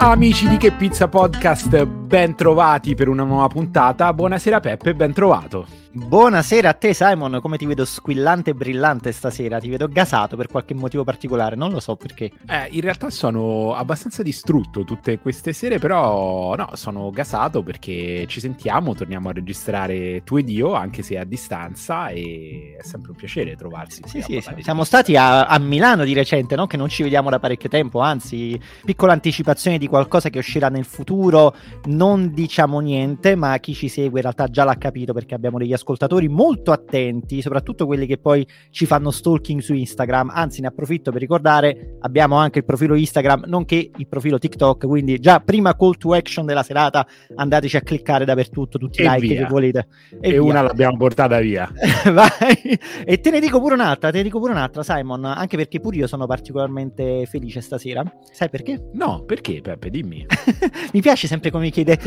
Amici di Che Pizza Podcast, ben trovati per una nuova puntata. Buonasera Peppe, ben trovato. Buonasera a te Simon, come ti vedo squillante e brillante stasera? Ti vedo gasato per qualche motivo particolare, non lo so perché. Eh, in realtà sono abbastanza distrutto tutte queste sere, però no, sono gasato perché ci sentiamo, torniamo a registrare tu ed io, anche se a distanza, e è sempre un piacere trovarsi. Sì, sì, sì. siamo stati a, a, Milano di recente, no? che non ci vediamo da parecchio tempo, anzi, piccola anticipazione di qualcosa che uscirà nel futuro, non diciamo niente, ma chi ci segue in realtà già l'ha capito perché abbiamo degli ascoltatori molto attenti, soprattutto quelli che poi ci fanno stalking su Instagram. Anzi, ne approfitto per ricordare, abbiamo anche il profilo Instagram, nonché il profilo TikTok, quindi già prima call to action della serata, andateci a cliccare dappertutto tutti i like via. che volete. E, e una l'abbiamo portata via. Vai. E te ne dico pure un'altra, te ne dico pure un'altra, Simon, anche perché pure io sono particolarmente felice stasera. Sai perché? No, perché Peppe, dimmi. mi piace sempre come chiede,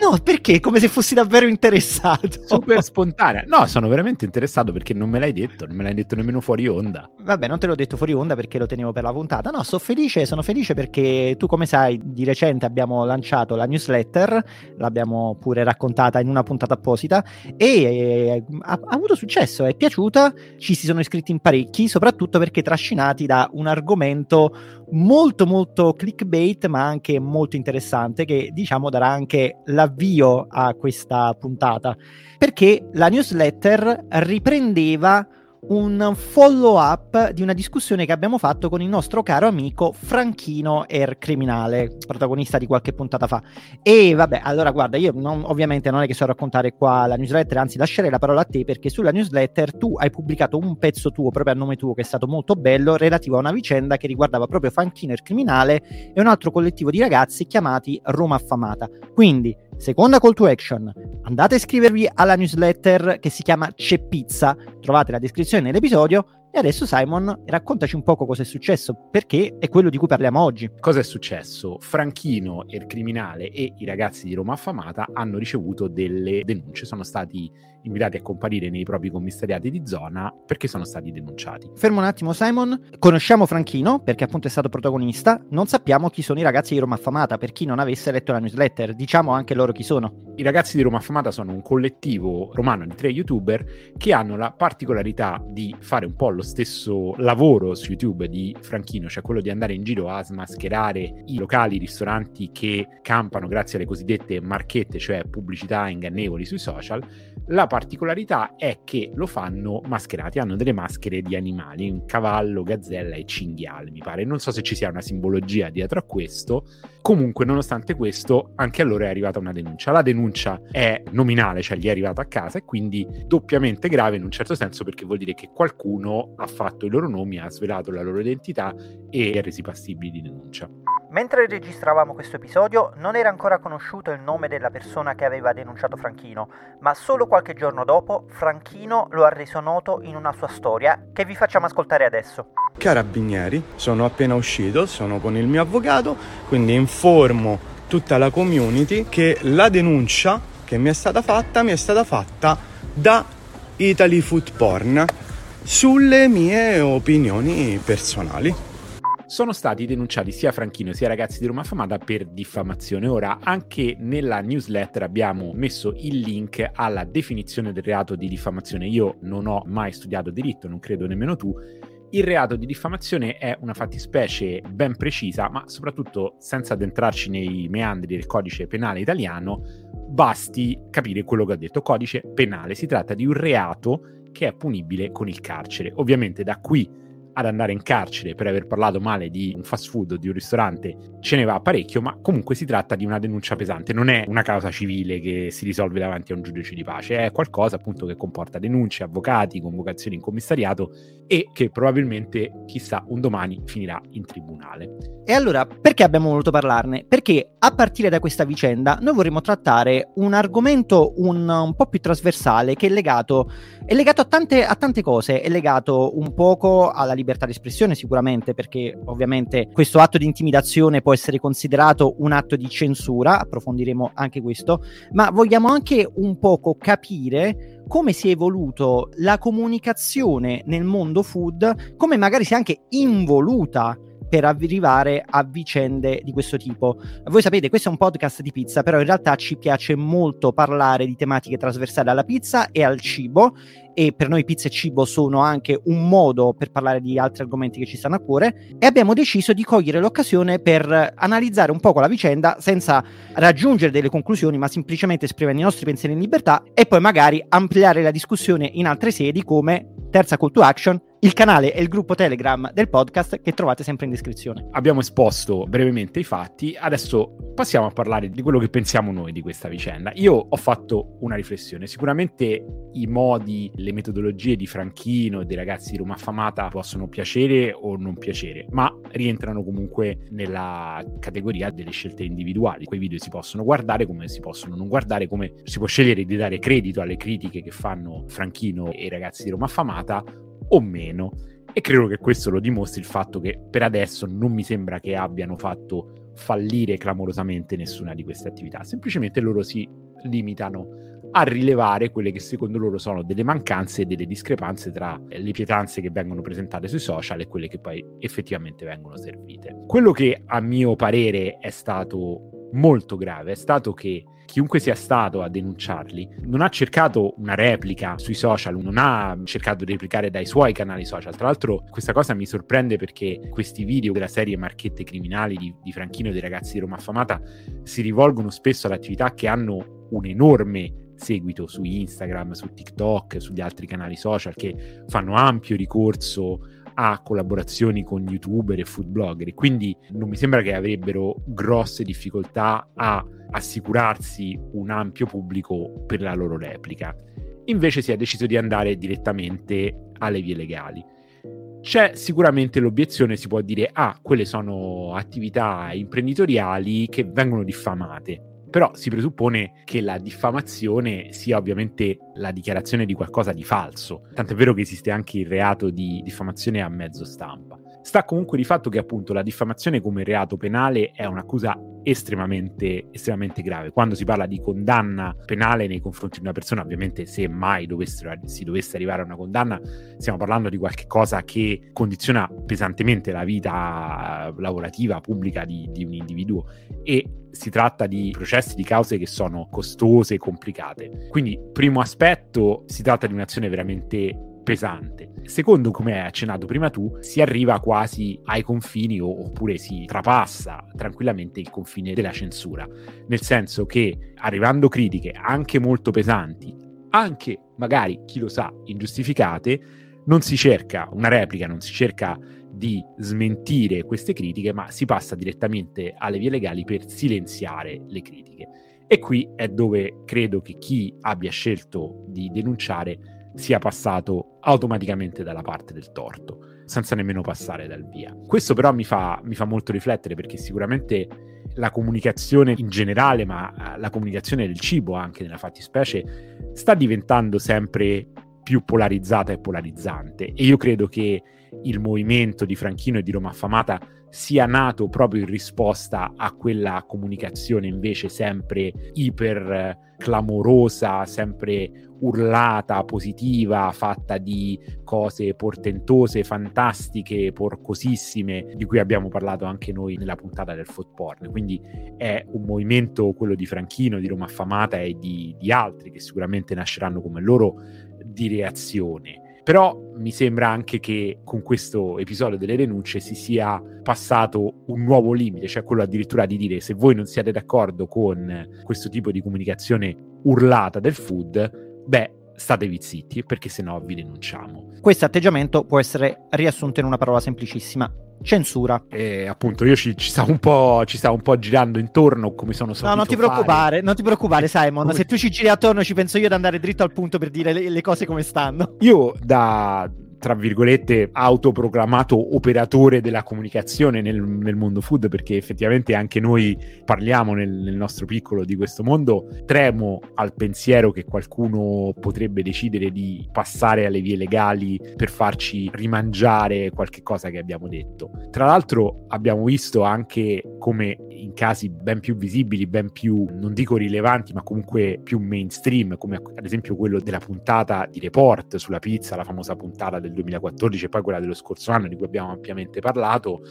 no, perché? Come se fossi davvero interessato. Super spontaneo spontanea. No, sono veramente interessato perché non me l'hai detto, non me l'hai detto nemmeno fuori onda. Vabbè, non te l'ho detto fuori onda perché lo tenevo per la puntata. No, sono felice, sono felice perché tu come sai, di recente abbiamo lanciato la newsletter, l'abbiamo pure raccontata in una puntata apposita e eh, ha, ha avuto successo, è piaciuta, ci si sono iscritti in parecchi, soprattutto perché trascinati da un argomento molto molto clickbait ma anche molto interessante che diciamo darà anche l'avvio a questa puntata perché la newsletter riprendeva un follow up di una discussione che abbiamo fatto con il nostro caro amico Franchino Er Criminale, protagonista di qualche puntata fa. E vabbè, allora guarda, io non, ovviamente non è che so raccontare qua la newsletter, anzi lascerei la parola a te perché sulla newsletter tu hai pubblicato un pezzo tuo, proprio a nome tuo, che è stato molto bello, relativo a una vicenda che riguardava proprio Franchino Er Criminale e un altro collettivo di ragazzi chiamati Roma Affamata. Quindi Seconda call to action, andate a iscrivervi alla newsletter che si chiama C'è Pizza, trovate la descrizione nell'episodio e adesso Simon, raccontaci un poco cosa è successo, perché è quello di cui parliamo oggi. Cosa è successo? Franchino, il criminale e i ragazzi di Roma Affamata hanno ricevuto delle denunce, sono stati invitati a comparire nei propri commissariati di zona perché sono stati denunciati. Fermo un attimo Simon, conosciamo Franchino perché appunto è stato protagonista, non sappiamo chi sono i ragazzi di Roma Affamata, per chi non avesse letto la newsletter, diciamo anche loro chi sono. I ragazzi di Roma Affamata sono un collettivo romano di tre youtuber che hanno la particolarità di fare un po' lo stesso lavoro su YouTube di Franchino, cioè quello di andare in giro a smascherare i locali, i ristoranti che campano grazie alle cosiddette marchette, cioè pubblicità ingannevoli sui social. La particolarità è che lo fanno mascherati, hanno delle maschere di animali, un cavallo, gazzella e cinghiale, mi pare. Non so se ci sia una simbologia dietro a questo. Comunque, nonostante questo, anche a loro è arrivata una denuncia. La denuncia è nominale, cioè gli è arrivata a casa e quindi doppiamente grave in un certo senso perché vuol dire che qualcuno ha fatto i loro nomi, ha svelato la loro identità e è resi passibili di denuncia. Mentre registravamo questo episodio non era ancora conosciuto il nome della persona che aveva denunciato Franchino, ma solo qualche giorno dopo Franchino lo ha reso noto in una sua storia che vi facciamo ascoltare adesso. Carabinieri, sono appena uscito, sono con il mio avvocato, quindi informo tutta la community che la denuncia che mi è stata fatta mi è stata fatta da Italy Food Porn sulle mie opinioni personali sono stati denunciati sia Franchino sia ragazzi di Roma Affamata per diffamazione. Ora, anche nella newsletter abbiamo messo il link alla definizione del reato di diffamazione. Io non ho mai studiato diritto, non credo nemmeno tu. Il reato di diffamazione è una fattispecie ben precisa, ma soprattutto senza addentrarci nei meandri del codice penale italiano, basti capire quello che ho detto. Codice penale si tratta di un reato che è punibile con il carcere. Ovviamente da qui ad andare in carcere per aver parlato male di un fast food o di un ristorante ce ne va parecchio, ma comunque si tratta di una denuncia pesante, non è una causa civile che si risolve davanti a un giudice di pace, è qualcosa appunto che comporta denunce, avvocati, convocazioni in commissariato e che probabilmente, chissà, un domani finirà in tribunale. E allora, perché abbiamo voluto parlarne? Perché a partire da questa vicenda noi vorremmo trattare un argomento un, un po' più trasversale che è legato, è legato a, tante, a tante cose, è legato un poco alla libertà di espressione sicuramente, perché ovviamente questo atto di intimidazione può essere considerato un atto di censura, approfondiremo anche questo, ma vogliamo anche un poco capire come si è evoluto la comunicazione nel mondo food, come magari si è anche involuta per arrivare a vicende di questo tipo. Voi sapete, questo è un podcast di pizza, però in realtà ci piace molto parlare di tematiche trasversali alla pizza e al cibo e per noi pizza e cibo sono anche un modo per parlare di altri argomenti che ci stanno a cuore e abbiamo deciso di cogliere l'occasione per analizzare un po' la vicenda senza raggiungere delle conclusioni ma semplicemente esprimere i nostri pensieri in libertà e poi magari ampliare la discussione in altre sedi come terza call to action il canale e il gruppo Telegram del podcast che trovate sempre in descrizione. Abbiamo esposto brevemente i fatti, adesso passiamo a parlare di quello che pensiamo noi di questa vicenda. Io ho fatto una riflessione, sicuramente i modi, le metodologie di Franchino e dei ragazzi di Roma Affamata possono piacere o non piacere, ma rientrano comunque nella categoria delle scelte individuali. Quei video si possono guardare come si possono non guardare, come si può scegliere di dare credito alle critiche che fanno Franchino e i ragazzi di Roma Affamata o meno. E credo che questo lo dimostri il fatto che per adesso non mi sembra che abbiano fatto fallire clamorosamente nessuna di queste attività, semplicemente loro si limitano a rilevare quelle che secondo loro sono delle mancanze e delle discrepanze tra le pietanze che vengono presentate sui social e quelle che poi effettivamente vengono servite. Quello che a mio parere è stato molto grave è stato che chiunque sia stato a denunciarli non ha cercato una replica sui social, non ha cercato di replicare dai suoi canali social. Tra l'altro questa cosa mi sorprende perché questi video della serie Marchette Criminali di, di Franchino e dei ragazzi di Roma Affamata si rivolgono spesso ad attività che hanno un enorme seguito su Instagram, su TikTok, sugli altri canali social che fanno ampio ricorso a collaborazioni con youtuber e food blogger quindi non mi sembra che avrebbero grosse difficoltà a assicurarsi un ampio pubblico per la loro replica. Invece si è deciso di andare direttamente alle vie legali. C'è sicuramente l'obiezione, si può dire, ah, quelle sono attività imprenditoriali che vengono diffamate. Però si presuppone che la diffamazione sia ovviamente la dichiarazione di qualcosa di falso. Tant'è vero che esiste anche il reato di diffamazione a mezzo stampa. Sta comunque di fatto che appunto la diffamazione come reato penale è un'accusa estremamente, estremamente grave. Quando si parla di condanna penale nei confronti di una persona, ovviamente se mai si dovesse arrivare a una condanna, stiamo parlando di qualcosa che condiziona pesantemente la vita lavorativa, pubblica di, di un individuo e si tratta di processi di cause che sono costose e complicate. Quindi, primo aspetto, si tratta di un'azione veramente pesante. Secondo, come hai accennato prima tu, si arriva quasi ai confini oppure si trapassa tranquillamente il confine della censura, nel senso che arrivando critiche anche molto pesanti, anche magari, chi lo sa, ingiustificate, non si cerca una replica, non si cerca di smentire queste critiche, ma si passa direttamente alle vie legali per silenziare le critiche. E qui è dove credo che chi abbia scelto di denunciare sia passato automaticamente dalla parte del torto, senza nemmeno passare dal via. Questo però mi fa, mi fa molto riflettere perché sicuramente la comunicazione in generale, ma eh, la comunicazione del cibo anche nella fattispecie, sta diventando sempre più polarizzata e polarizzante. E io credo che il movimento di Franchino e di Roma Affamata sia nato proprio in risposta a quella comunicazione invece sempre iper eh, clamorosa, sempre urlata, positiva, fatta di cose portentose, fantastiche, porcosissime, di cui abbiamo parlato anche noi nella puntata del porn. Quindi è un movimento, quello di Franchino, di Roma Affamata e di, di altri che sicuramente nasceranno come loro di reazione. Però mi sembra anche che con questo episodio delle denunce si sia passato un nuovo limite, cioè quello addirittura di dire se voi non siete d'accordo con questo tipo di comunicazione urlata del food, beh, statevi zitti perché sennò vi denunciamo. Questo atteggiamento può essere riassunto in una parola semplicissima, censura. E appunto io ci, ci, stavo un po', ci stavo un po' girando intorno come sono solito No, non ti preoccupare, non ti preoccupare Simon, come... se tu ci giri attorno ci penso io ad andare dritto al punto per dire le, le cose come stanno. Io da tra virgolette, autoproclamato operatore della comunicazione nel, nel, mondo food, perché effettivamente anche noi parliamo nel, nel, nostro piccolo di questo mondo, tremo al pensiero che qualcuno potrebbe decidere di passare alle vie legali per farci rimangiare qualche cosa che abbiamo detto. Tra l'altro abbiamo visto anche come in casi ben più visibili, ben più, non dico rilevanti, ma comunque più mainstream, come ad esempio quello della puntata di Report sulla pizza, la famosa puntata del del 2014 e poi quella dello scorso anno di cui abbiamo ampiamente parlato,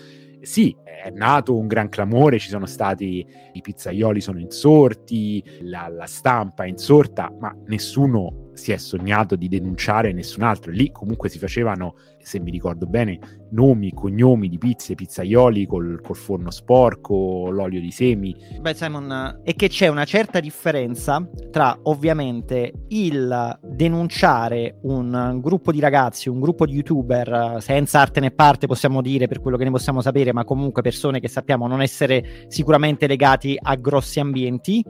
sì, è nato un gran clamore, ci sono stati i pizzaioli sono insorti, la, la stampa è insorta, ma nessuno si è sognato di denunciare nessun altro. Lì comunque si facevano, se mi ricordo bene, nomi, cognomi di pizze, pizzaioli col, col forno sporco, l'olio di semi. Beh, Simon, è che c'è una certa differenza tra ovviamente il denunciare un gruppo di ragazzi, un gruppo di youtuber senza arte né parte, possiamo dire per quello che ne possiamo sapere, ma comunque persone che sappiamo non essere sicuramente legati a grossi ambienti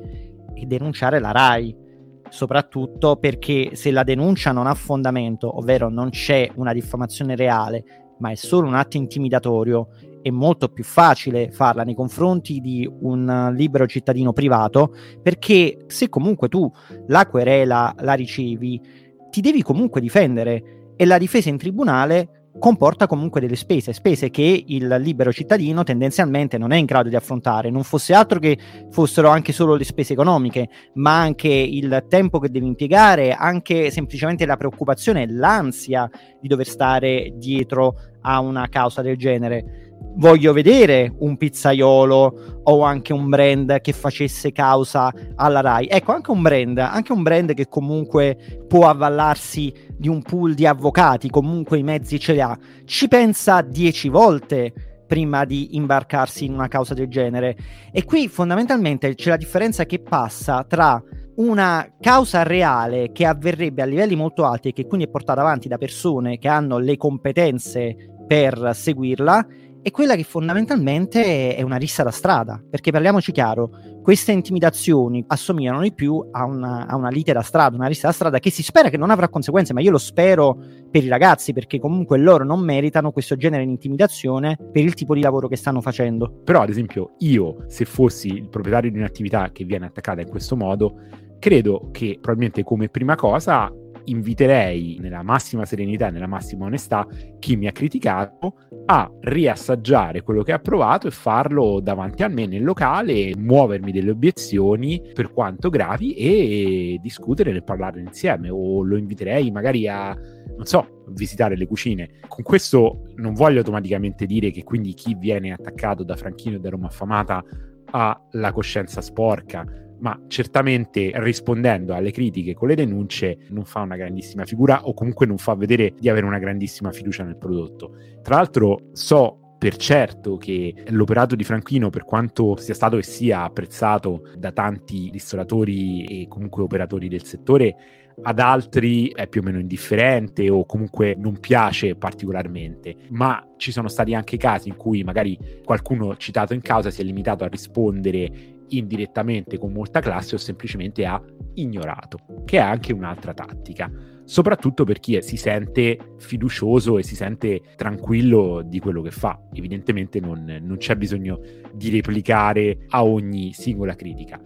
e denunciare la RAI soprattutto perché se la denuncia non ha fondamento, ovvero non c'è una diffamazione reale, ma è solo un atto intimidatorio, è molto più facile farla nei confronti di un libero cittadino privato, perché se comunque tu la querela la ricevi, ti devi comunque difendere e la difesa in tribunale comporta comunque delle spese, spese che il libero cittadino tendenzialmente non è in grado di affrontare, non fosse altro che fossero anche solo le spese economiche, ma anche il tempo che devi impiegare, anche semplicemente la preoccupazione, l'ansia di dover stare dietro a una causa del genere voglio vedere un pizzaiolo o anche un brand che facesse causa alla RAI. Ecco, anche un brand, anche un brand che comunque può avvallarsi di un pool di avvocati, comunque i mezzi ce li ha, ci pensa dieci volte prima di imbarcarsi in una causa del genere. E qui fondamentalmente c'è la differenza che passa tra una causa reale che avverrebbe a livelli molto alti e che quindi è portata avanti da persone che hanno le competenze per seguirla è quella che fondamentalmente è una rissa da strada, perché parliamoci chiaro, queste intimidazioni assomigliano di più a una, a una, lite da strada, una rissa da strada che si spera che non avrà conseguenze, ma io lo spero per i ragazzi, perché comunque loro non meritano questo genere di intimidazione per il tipo di lavoro che stanno facendo. Però, ad esempio, io, se fossi il proprietario di un'attività che viene attaccata in questo modo, credo che probabilmente come prima cosa inviterei nella massima serenità e nella massima onestà chi mi ha criticato a riassaggiare quello che ha provato e farlo davanti a me nel locale, muovermi delle obiezioni per quanto gravi e discutere e parlarne insieme o lo inviterei magari a non so, visitare le cucine. Con questo non voglio automaticamente dire che quindi chi viene attaccato da Franchino e da Roma Affamata ha la coscienza sporca, ma certamente rispondendo alle critiche con le denunce non fa una grandissima figura o comunque non fa vedere di avere una grandissima fiducia nel prodotto. Tra l'altro so per certo che l'operato di Franchino, per quanto sia stato e sia apprezzato da tanti ristoratori e comunque operatori del settore, ad altri è più o meno indifferente o comunque non piace particolarmente, ma ci sono stati anche casi in cui magari qualcuno citato in causa si è limitato a rispondere indirettamente con molta classe o semplicemente ha ignorato, che è anche un'altra tattica, soprattutto per chi si sente fiducioso e si sente tranquillo di quello che fa. Evidentemente non, non c'è bisogno di replicare a ogni singola critica.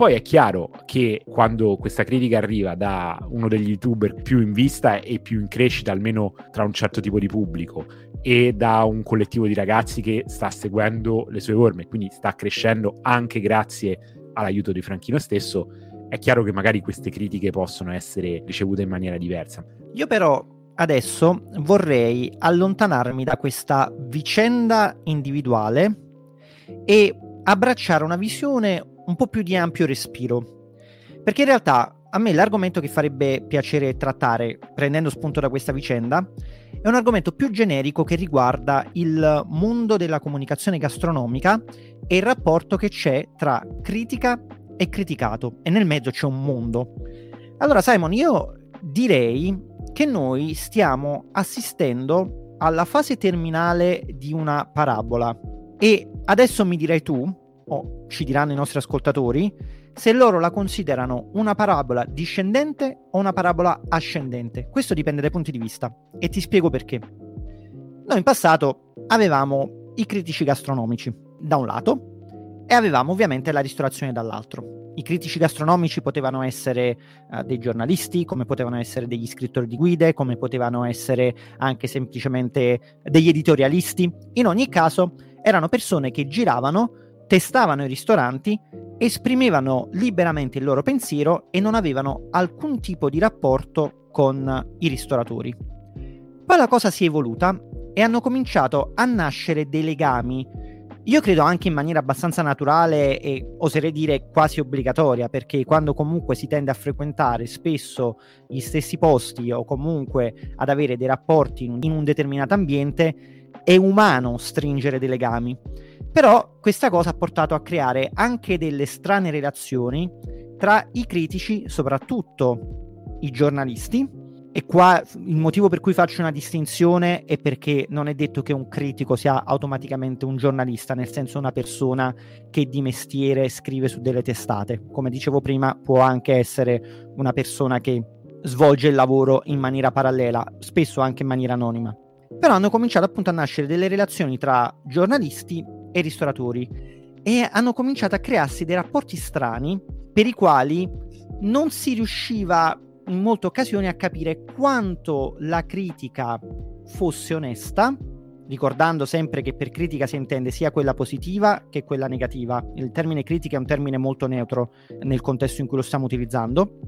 Poi è chiaro che quando questa critica arriva da uno degli youtuber più in vista e più in crescita, almeno tra un certo tipo di pubblico, e da un collettivo di ragazzi che sta seguendo le sue orme, quindi sta crescendo anche grazie all'aiuto di Franchino stesso, è chiaro che magari queste critiche possono essere ricevute in maniera diversa. Io però adesso vorrei allontanarmi da questa vicenda individuale e abbracciare una visione un po' più di ampio respiro. Perché in realtà a me l'argomento che farebbe piacere trattare, prendendo spunto da questa vicenda, è un argomento più generico che riguarda il mondo della comunicazione gastronomica e il rapporto che c'è tra critica e criticato, e nel mezzo c'è un mondo. Allora, Simon, io direi che noi stiamo assistendo alla fase terminale di una parabola. E adesso mi direi tu, o ci diranno i nostri ascoltatori, se loro la considerano una parabola discendente o una parabola ascendente. Questo dipende dai punti di vista e ti spiego perché. Noi in passato avevamo i critici gastronomici da un lato e avevamo ovviamente la ristorazione dall'altro. I critici gastronomici potevano essere uh, dei giornalisti, come potevano essere degli scrittori di guide, come potevano essere anche semplicemente degli editorialisti. In ogni caso, erano persone che giravano testavano i ristoranti, esprimevano liberamente il loro pensiero e non avevano alcun tipo di rapporto con i ristoratori. Poi la cosa si è evoluta e hanno cominciato a nascere dei legami io credo anche in maniera abbastanza naturale e oserei dire quasi obbligatoria, perché quando comunque si tende a frequentare spesso gli stessi posti o comunque ad avere dei rapporti in un, in un determinato ambiente, è umano stringere dei legami. Però questa cosa ha portato a creare anche delle strane relazioni tra i critici, soprattutto i giornalisti, e qua il motivo per cui faccio una distinzione è perché non è detto che un critico sia automaticamente un giornalista, nel senso una persona che di mestiere scrive su delle testate. Come dicevo prima, può anche essere una persona che svolge il lavoro in maniera parallela, spesso anche in maniera anonima. Però hanno cominciato appunto a nascere delle relazioni tra giornalisti e ristoratori e hanno cominciato a crearsi dei rapporti strani per i quali non si riusciva in molte occasioni a capire quanto la critica fosse onesta, ricordando sempre che per critica si intende sia quella positiva che quella negativa. Il termine critica è un termine molto neutro nel contesto in cui lo stiamo utilizzando,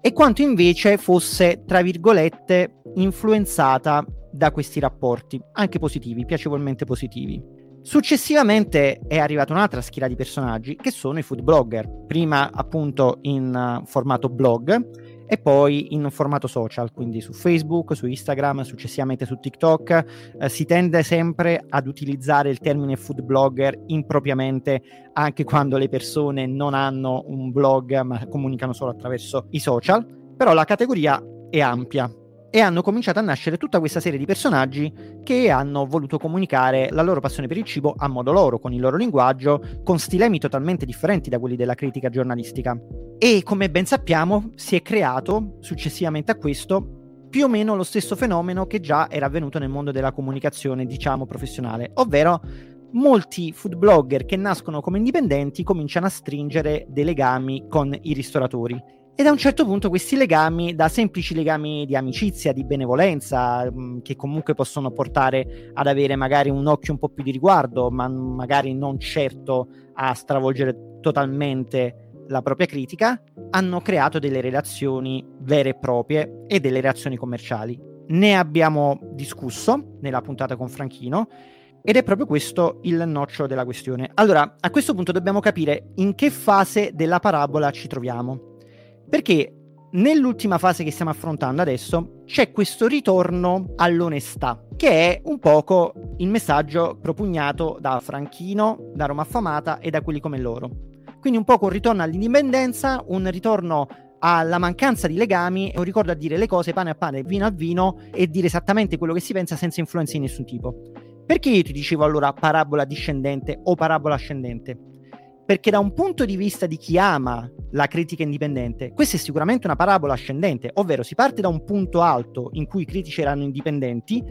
e quanto invece fosse, tra virgolette, influenzata da questi rapporti, anche positivi, piacevolmente positivi. Successivamente è arrivata un'altra schiera di personaggi che sono i food blogger, prima appunto in uh, formato blog e poi in formato social, quindi su Facebook, su Instagram, successivamente su TikTok. Eh, si tende sempre ad utilizzare il termine food blogger impropriamente anche quando le persone non hanno un blog ma comunicano solo attraverso i social, però la categoria è ampia e hanno cominciato a nascere tutta questa serie di personaggi che hanno voluto comunicare la loro passione per il cibo a modo loro, con il loro linguaggio, con stilemi totalmente differenti da quelli della critica giornalistica. E come ben sappiamo si è creato, successivamente a questo, più o meno lo stesso fenomeno che già era avvenuto nel mondo della comunicazione, diciamo, professionale, ovvero molti food blogger che nascono come indipendenti cominciano a stringere dei legami con i ristoratori e da un certo punto questi legami, da semplici legami di amicizia, di benevolenza, mm, che comunque possono portare ad avere magari un occhio un po' più di riguardo, ma magari non certo a stravolgere totalmente la propria critica, hanno creato delle relazioni vere e proprie e delle relazioni commerciali. Ne abbiamo discusso nella puntata con Franchino ed è proprio questo il nocciolo della questione. Allora, a questo punto dobbiamo capire in che fase della parabola ci troviamo. Perché nell'ultima fase che stiamo affrontando adesso c'è questo ritorno all'onestà, che è un poco il messaggio propugnato da Franchino, da Roma Affamata e da quelli come loro. Quindi un poco un ritorno all'indipendenza, un ritorno alla mancanza di legami e un ricordo a dire le cose pane a pane, vino a vino e dire esattamente quello che si pensa senza influenze di nessun tipo. Perché io ti dicevo allora parabola discendente o parabola ascendente? Perché da un punto di vista di chi ama la critica indipendente, questa è sicuramente una parabola ascendente, ovvero si parte da un punto alto in cui i critici erano indipendenti,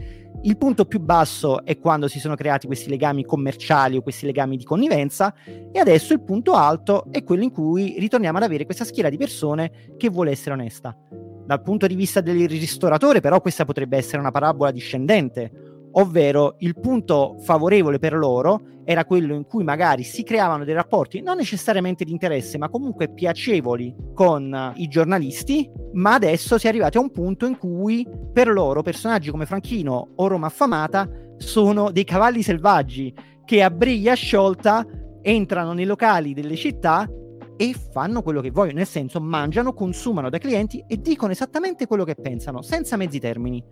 il punto più basso è quando si sono creati questi legami commerciali o questi legami di connivenza e adesso il punto alto è quello in cui ritorniamo ad avere questa schiera di persone che vuole essere onesta. Dal punto di vista del ristoratore però questa potrebbe essere una parabola discendente, ovvero il punto favorevole per loro era quello in cui magari si creavano dei rapporti non necessariamente di interesse, ma comunque piacevoli con i giornalisti, ma adesso si è arrivati a un punto in cui per loro personaggi come Franchino o Roma Affamata sono dei cavalli selvaggi che a briglia sciolta entrano nei locali delle città e fanno quello che vogliono, nel senso mangiano, consumano dai clienti e dicono esattamente quello che pensano, senza mezzi termini.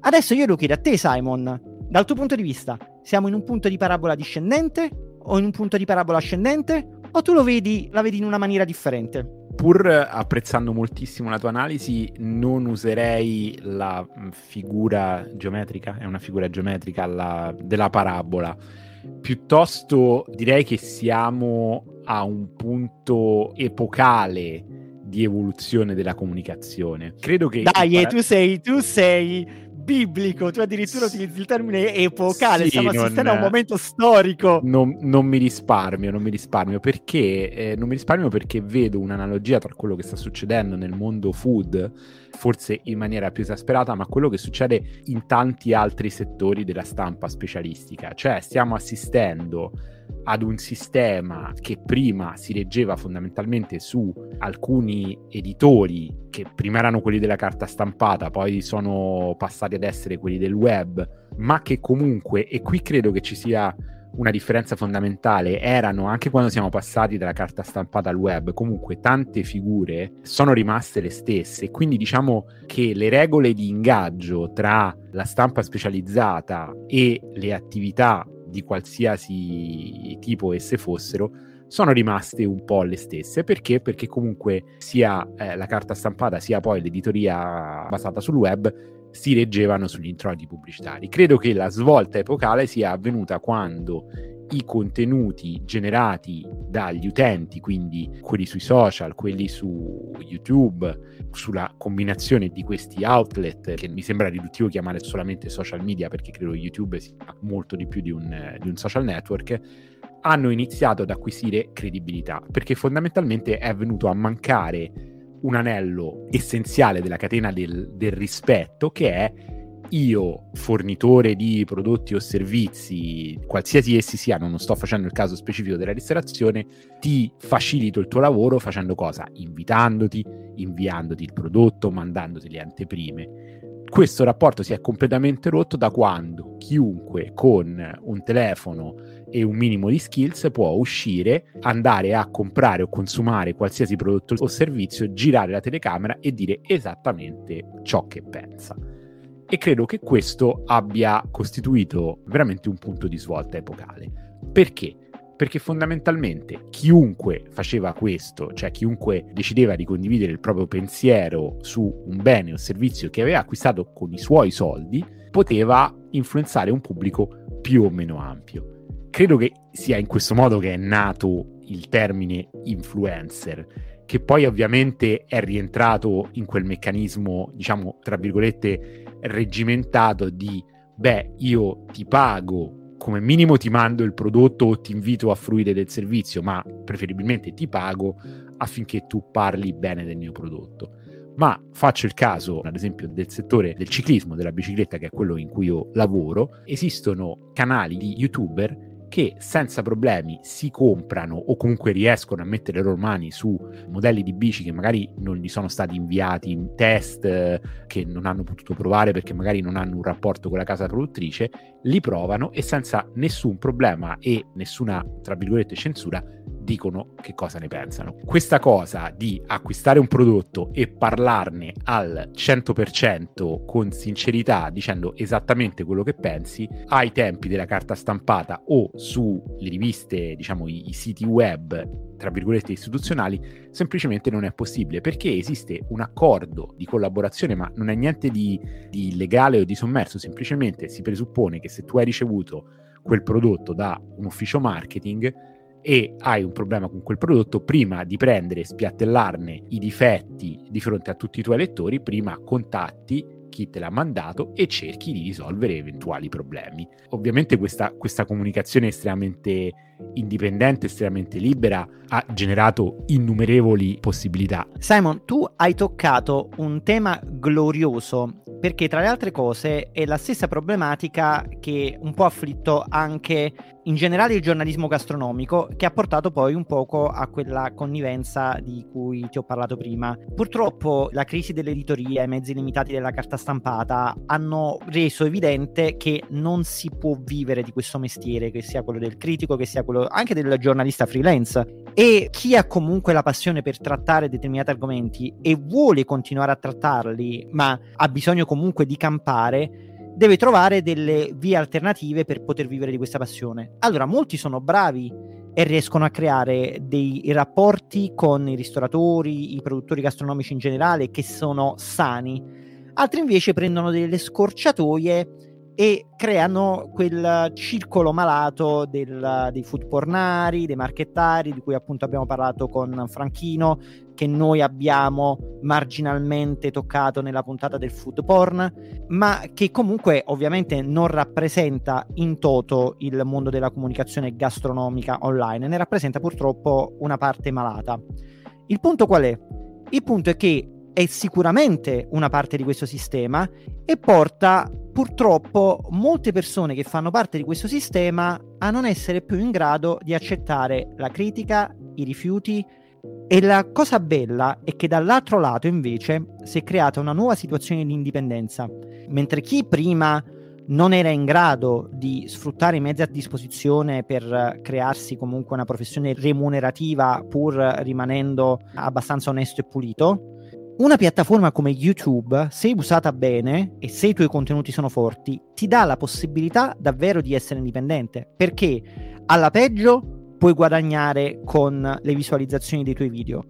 Adesso io lo chiedo a te, Simon, dal tuo punto di vista, siamo in un punto di parabola discendente o in un punto di parabola ascendente? O tu lo vedi, la vedi in una maniera differente? Pur apprezzando moltissimo la tua analisi, non userei la mm, figura geometrica, è una figura geometrica la, della parabola. Piuttosto direi che siamo a un punto epocale di evoluzione della comunicazione. Credo che. Dai, para... tu sei, tu sei biblico, tu addirittura utilizzi il termine epocale, sì, stiamo assistendo a un momento storico. Non, non, mi risparmio, non mi risparmio perché eh, non mi risparmio perché vedo un'analogia tra quello che sta succedendo nel mondo food, forse in maniera più esasperata, ma quello che succede in tanti altri settori della stampa specialistica. Cioè, stiamo assistendo ad un sistema che prima si reggeva fondamentalmente su alcuni editori che prima erano quelli della carta stampata, poi sono passati ad essere quelli del web, ma che comunque, e qui credo che ci sia una differenza fondamentale, erano anche quando siamo passati dalla carta stampata al web, comunque tante figure sono rimaste le stesse, quindi diciamo che le regole di ingaggio tra la stampa specializzata e le attività di qualsiasi tipo esse fossero sono rimaste un po' le stesse. Perché? Perché comunque sia eh, la carta stampata sia poi l'editoria basata sul web si reggevano sugli introiti pubblicitari. Credo che la svolta epocale sia avvenuta quando i contenuti generati dagli utenti, quindi quelli sui social, quelli su YouTube, sulla combinazione di questi outlet, che mi sembra riduttivo chiamare solamente social media perché credo YouTube sia molto di più di un, di un social network, hanno iniziato ad acquisire credibilità, perché fondamentalmente è venuto a mancare un anello essenziale della catena del, del rispetto che è io, fornitore di prodotti o servizi, qualsiasi essi siano, non sto facendo il caso specifico della ristorazione, ti facilito il tuo lavoro facendo cosa? Invitandoti, inviandoti il prodotto, mandandoti le anteprime. Questo rapporto si è completamente rotto da quando chiunque con un telefono e un minimo di skills può uscire, andare a comprare o consumare qualsiasi prodotto o servizio, girare la telecamera e dire esattamente ciò che pensa. E credo che questo abbia costituito veramente un punto di svolta epocale. Perché? Perché fondamentalmente chiunque faceva questo, cioè chiunque decideva di condividere il proprio pensiero su un bene o servizio che aveva acquistato con i suoi soldi, poteva influenzare un pubblico più o meno ampio credo che sia in questo modo che è nato il termine influencer, che poi ovviamente è rientrato in quel meccanismo, diciamo, tra virgolette, regimentato di, beh, io ti pago, come minimo ti mando il prodotto o ti invito a fruire del servizio, ma preferibilmente ti pago affinché tu parli bene del mio prodotto. Ma faccio il caso, ad esempio, del settore del ciclismo, della bicicletta, che è quello in cui io lavoro. Esistono canali di youtuber che senza problemi si comprano o comunque riescono a mettere le loro mani su modelli di bici che magari non gli sono stati inviati in test, eh, che non hanno potuto provare perché magari non hanno un rapporto con la casa produttrice, li provano e senza nessun problema e nessuna, tra virgolette, censura dicono che cosa ne pensano. Questa cosa di acquistare un prodotto e parlarne al 100% con sincerità, dicendo esattamente quello che pensi, ai tempi della carta stampata o sulle riviste, diciamo i, i siti web tra virgolette istituzionali, semplicemente non è possibile perché esiste un accordo di collaborazione, ma non è niente di, di legale o di sommerso, semplicemente si presuppone che se tu hai ricevuto quel prodotto da un ufficio marketing, e hai un problema con quel prodotto, prima di prendere e spiattellarne i difetti di fronte a tutti i tuoi lettori, prima contatti chi te l'ha mandato e cerchi di risolvere eventuali problemi. Ovviamente questa, questa comunicazione estremamente indipendente, estremamente libera, ha generato innumerevoli possibilità. Simon, tu hai toccato un tema glorioso perché tra le altre cose è la stessa problematica che un po' ha afflitto anche in generale il giornalismo gastronomico che ha portato poi un poco a quella connivenza di cui ti ho parlato prima. Purtroppo la crisi dell'editoria e i mezzi limitati della carta stampata hanno reso evidente che non si può vivere di questo mestiere, che sia quello del critico, che sia quello anche del giornalista freelance. E chi ha comunque la passione per trattare determinati argomenti e vuole continuare a trattarli, ma ha bisogno comunque di campare, deve trovare delle vie alternative per poter vivere di questa passione. Allora, molti sono bravi e riescono a creare dei rapporti con i ristoratori, i produttori gastronomici in generale che sono sani. Altri invece prendono delle scorciatoie e creano quel circolo malato del, dei food pornari, dei marchettari, di cui appunto abbiamo parlato con Franchino, che noi abbiamo marginalmente toccato nella puntata del food porn, ma che comunque ovviamente non rappresenta in toto il mondo della comunicazione gastronomica online, ne rappresenta purtroppo una parte malata. Il punto qual è? Il punto è che è sicuramente una parte di questo sistema e porta purtroppo molte persone che fanno parte di questo sistema a non essere più in grado di accettare la critica, i rifiuti e la cosa bella è che dall'altro lato invece si è creata una nuova situazione di indipendenza, mentre chi prima non era in grado di sfruttare i mezzi a disposizione per crearsi comunque una professione remunerativa pur rimanendo abbastanza onesto e pulito. Una piattaforma come YouTube, se usata bene e se i tuoi contenuti sono forti, ti dà la possibilità davvero di essere indipendente, perché alla peggio puoi guadagnare con le visualizzazioni dei tuoi video,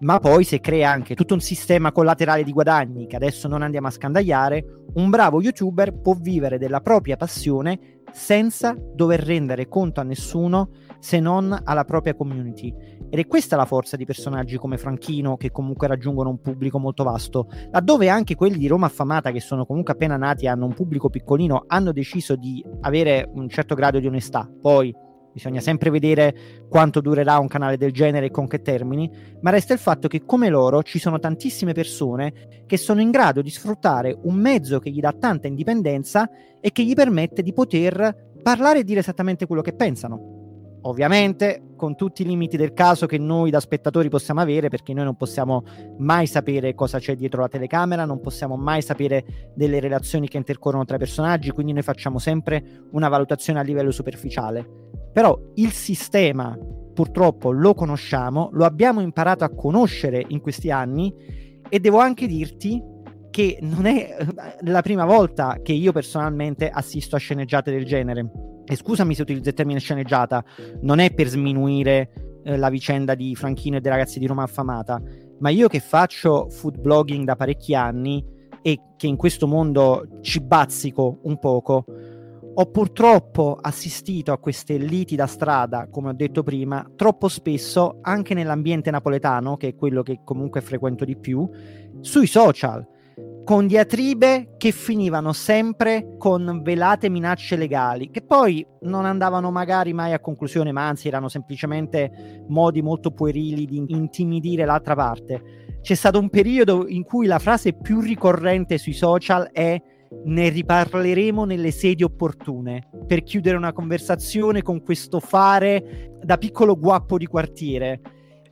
ma poi se crea anche tutto un sistema collaterale di guadagni che adesso non andiamo a scandagliare, un bravo youtuber può vivere della propria passione senza dover rendere conto a nessuno se non alla propria community. Ed è questa la forza di personaggi come Franchino che comunque raggiungono un pubblico molto vasto, laddove anche quelli di Roma affamata che sono comunque appena nati e hanno un pubblico piccolino hanno deciso di avere un certo grado di onestà. Poi bisogna sempre vedere quanto durerà un canale del genere e con che termini, ma resta il fatto che come loro ci sono tantissime persone che sono in grado di sfruttare un mezzo che gli dà tanta indipendenza e che gli permette di poter parlare e dire esattamente quello che pensano. Ovviamente con tutti i limiti del caso che noi da spettatori possiamo avere, perché noi non possiamo mai sapere cosa c'è dietro la telecamera, non possiamo mai sapere delle relazioni che intercorrono tra i personaggi, quindi noi facciamo sempre una valutazione a livello superficiale. Però il sistema purtroppo lo conosciamo, lo abbiamo imparato a conoscere in questi anni e devo anche dirti che non è eh, la prima volta che io personalmente assisto a sceneggiate del genere. E scusami se utilizzo il termine sceneggiata, non è per sminuire eh, la vicenda di Franchino e dei ragazzi di Roma affamata, ma io che faccio food blogging da parecchi anni e che in questo mondo ci bazzico un poco, ho purtroppo assistito a queste liti da strada, come ho detto prima, troppo spesso anche nell'ambiente napoletano, che è quello che comunque frequento di più, sui social, con diatribe che finivano sempre con velate minacce legali, che poi non andavano magari mai a conclusione, ma anzi erano semplicemente modi molto puerili di intimidire l'altra parte. C'è stato un periodo in cui la frase più ricorrente sui social è ne riparleremo nelle sedi opportune per chiudere una conversazione con questo fare da piccolo guappo di quartiere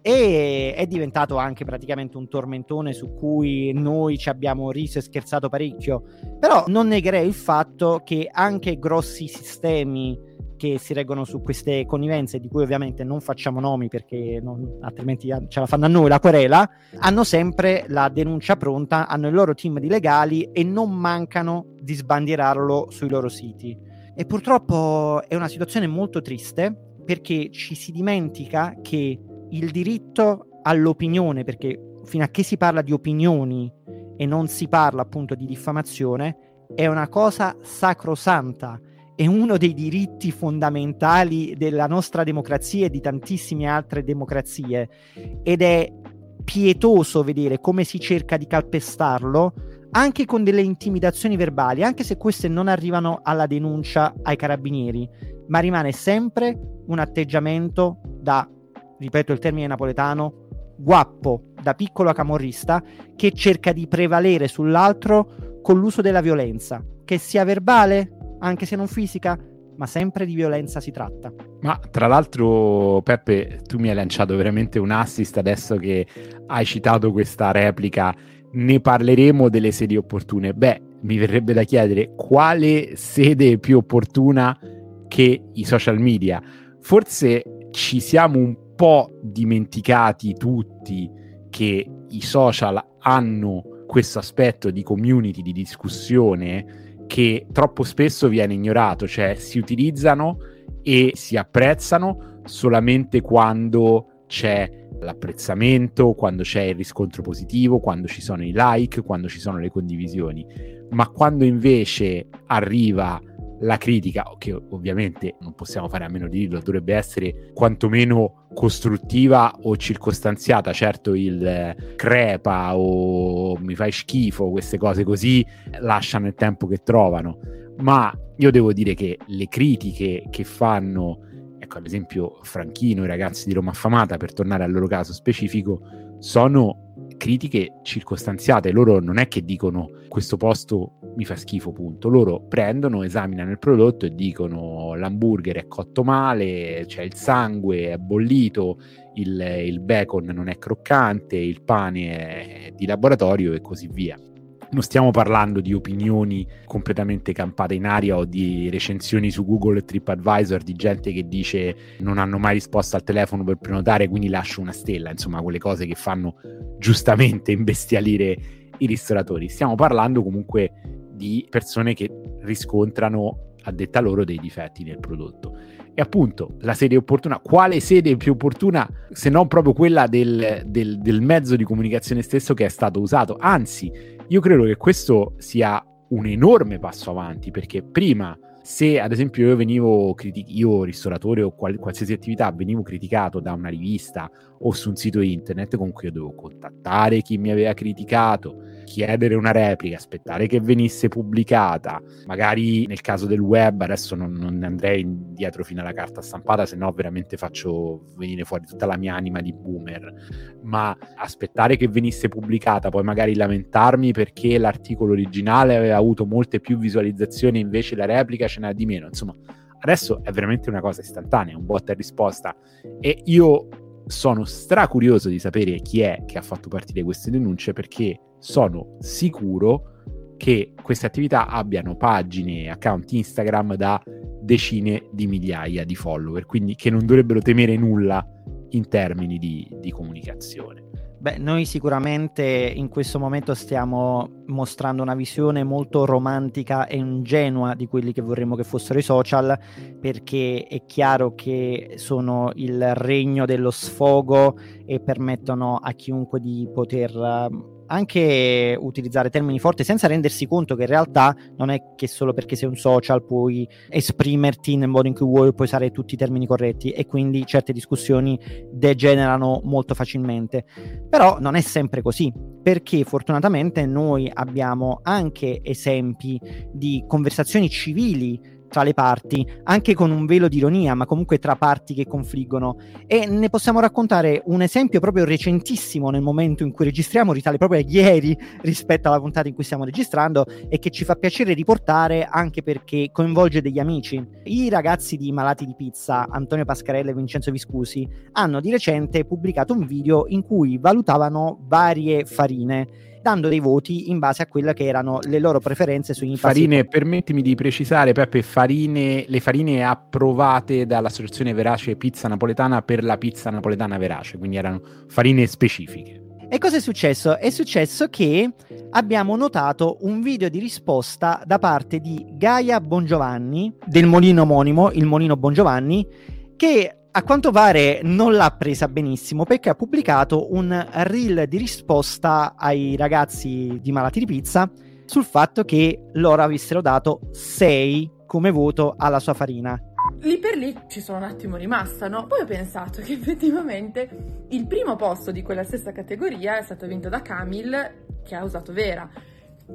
e è diventato anche praticamente un tormentone su cui noi ci abbiamo riso e scherzato parecchio però non negherei il fatto che anche grossi sistemi che si reggono su queste connivenze, di cui ovviamente non facciamo nomi perché non, altrimenti ce la fanno a noi la querela, hanno sempre la denuncia pronta, hanno il loro team di legali e non mancano di sbandierarlo sui loro siti. E purtroppo è una situazione molto triste perché ci si dimentica che il diritto all'opinione, perché fino a che si parla di opinioni e non si parla appunto di diffamazione, è una cosa sacrosanta è uno dei diritti fondamentali della nostra democrazia e di tantissime altre democrazie. Ed è pietoso vedere come si cerca di calpestarlo anche con delle intimidazioni verbali, anche se queste non arrivano alla denuncia ai carabinieri, ma rimane sempre un atteggiamento da, ripeto il termine napoletano, guappo, da piccolo camorrista, che cerca di prevalere sull'altro con l'uso della violenza, che sia verbale, anche se non fisica, ma sempre di violenza si tratta. Ma tra l'altro, Peppe, tu mi hai lanciato veramente un assist adesso che hai citato questa replica. Ne parleremo delle sedi opportune. Beh, mi verrebbe da chiedere quale sede più opportuna che i social media. Forse ci siamo un po' dimenticati tutti che i social hanno questo aspetto di community, di discussione che troppo spesso viene ignorato, cioè si utilizzano e si apprezzano solamente quando c'è l'apprezzamento, quando c'è il riscontro positivo, quando ci sono i like, quando ci sono le condivisioni. Ma quando invece arriva la critica, che ovviamente non possiamo fare a meno di dirlo, dovrebbe essere quantomeno costruttiva o circostanziata. Certo, il eh, crepa o mi fai schifo, queste cose così lasciano il tempo che trovano. Ma io devo dire che le critiche che fanno, ecco, ad esempio, Franchino, i ragazzi di Roma Affamata, per tornare al loro caso specifico, sono critiche circostanziate, loro non è che dicono questo posto mi fa schifo, punto. Loro prendono, esaminano il prodotto e dicono l'hamburger è cotto male, c'è il sangue, è bollito, il, il bacon non è croccante, il pane è di laboratorio e così via. non stiamo parlando di opinioni completamente campate in aria o di recensioni su Google e TripAdvisor di gente che dice non hanno mai risposto al telefono per prenotare, quindi lascio una stella, insomma, quelle cose che fanno giustamente imbestialire i ristoratori. Stiamo parlando comunque di persone che riscontrano, a detta loro, dei difetti nel prodotto. E appunto la sede opportuna, quale sede più opportuna se non proprio quella del, del, del mezzo di comunicazione stesso che è stato usato? Anzi, io credo che questo sia un enorme passo avanti perché prima se ad esempio io venivo criticato, io ristoratore o qual- qualsiasi attività venivo criticato da una rivista o su un sito internet con cui io dovevo contattare chi mi aveva criticato, chiedere una replica, aspettare che venisse pubblicata, magari nel caso del web, adesso non, non andrei dietro fino alla carta stampata, se no veramente faccio venire fuori tutta la mia anima di boomer, ma aspettare che venisse pubblicata, poi magari lamentarmi perché l'articolo originale aveva avuto molte più visualizzazioni, invece la replica ce n'ha di meno, insomma, adesso è veramente una cosa istantanea, un botta e risposta. E io sono stracurioso di sapere chi è che ha fatto partire queste denunce perché sono sicuro che queste attività abbiano pagine e account Instagram da decine di migliaia di follower, quindi che non dovrebbero temere nulla in termini di, di comunicazione. Beh, noi sicuramente in questo momento stiamo mostrando una visione molto romantica e ingenua di quelli che vorremmo che fossero i social, perché è chiaro che sono il regno dello sfogo e permettono a chiunque di poter anche utilizzare termini forti senza rendersi conto che in realtà non è che solo perché sei un social puoi esprimerti nel modo in cui vuoi, puoi usare tutti i termini corretti e quindi certe discussioni degenerano molto facilmente. Però non è sempre così, perché fortunatamente noi abbiamo anche esempi di conversazioni civili tra le parti, anche con un velo di ironia, ma comunque tra parti che confliggono. E ne possiamo raccontare un esempio proprio recentissimo nel momento in cui registriamo, risale proprio a ieri rispetto alla puntata in cui stiamo registrando e che ci fa piacere riportare anche perché coinvolge degli amici. I ragazzi di Malati di Pizza, Antonio Pascarella e Vincenzo Viscusi, hanno di recente pubblicato un video in cui valutavano varie farine dando dei voti in base a quelle che erano le loro preferenze sui farine. Permettimi di precisare, Peppe, farine, le farine approvate dall'associazione Verace Pizza Napoletana per la pizza napoletana Verace, quindi erano farine specifiche. E cosa è successo? È successo che abbiamo notato un video di risposta da parte di Gaia Bongiovanni del molino omonimo, il molino Bongiovanni, che a quanto pare non l'ha presa benissimo perché ha pubblicato un reel di risposta ai ragazzi di Malati di Pizza sul fatto che loro avessero dato 6 come voto alla sua farina. Lì per lì ci sono un attimo rimasta, no? Poi ho pensato che effettivamente il primo posto di quella stessa categoria è stato vinto da Camil che ha usato Vera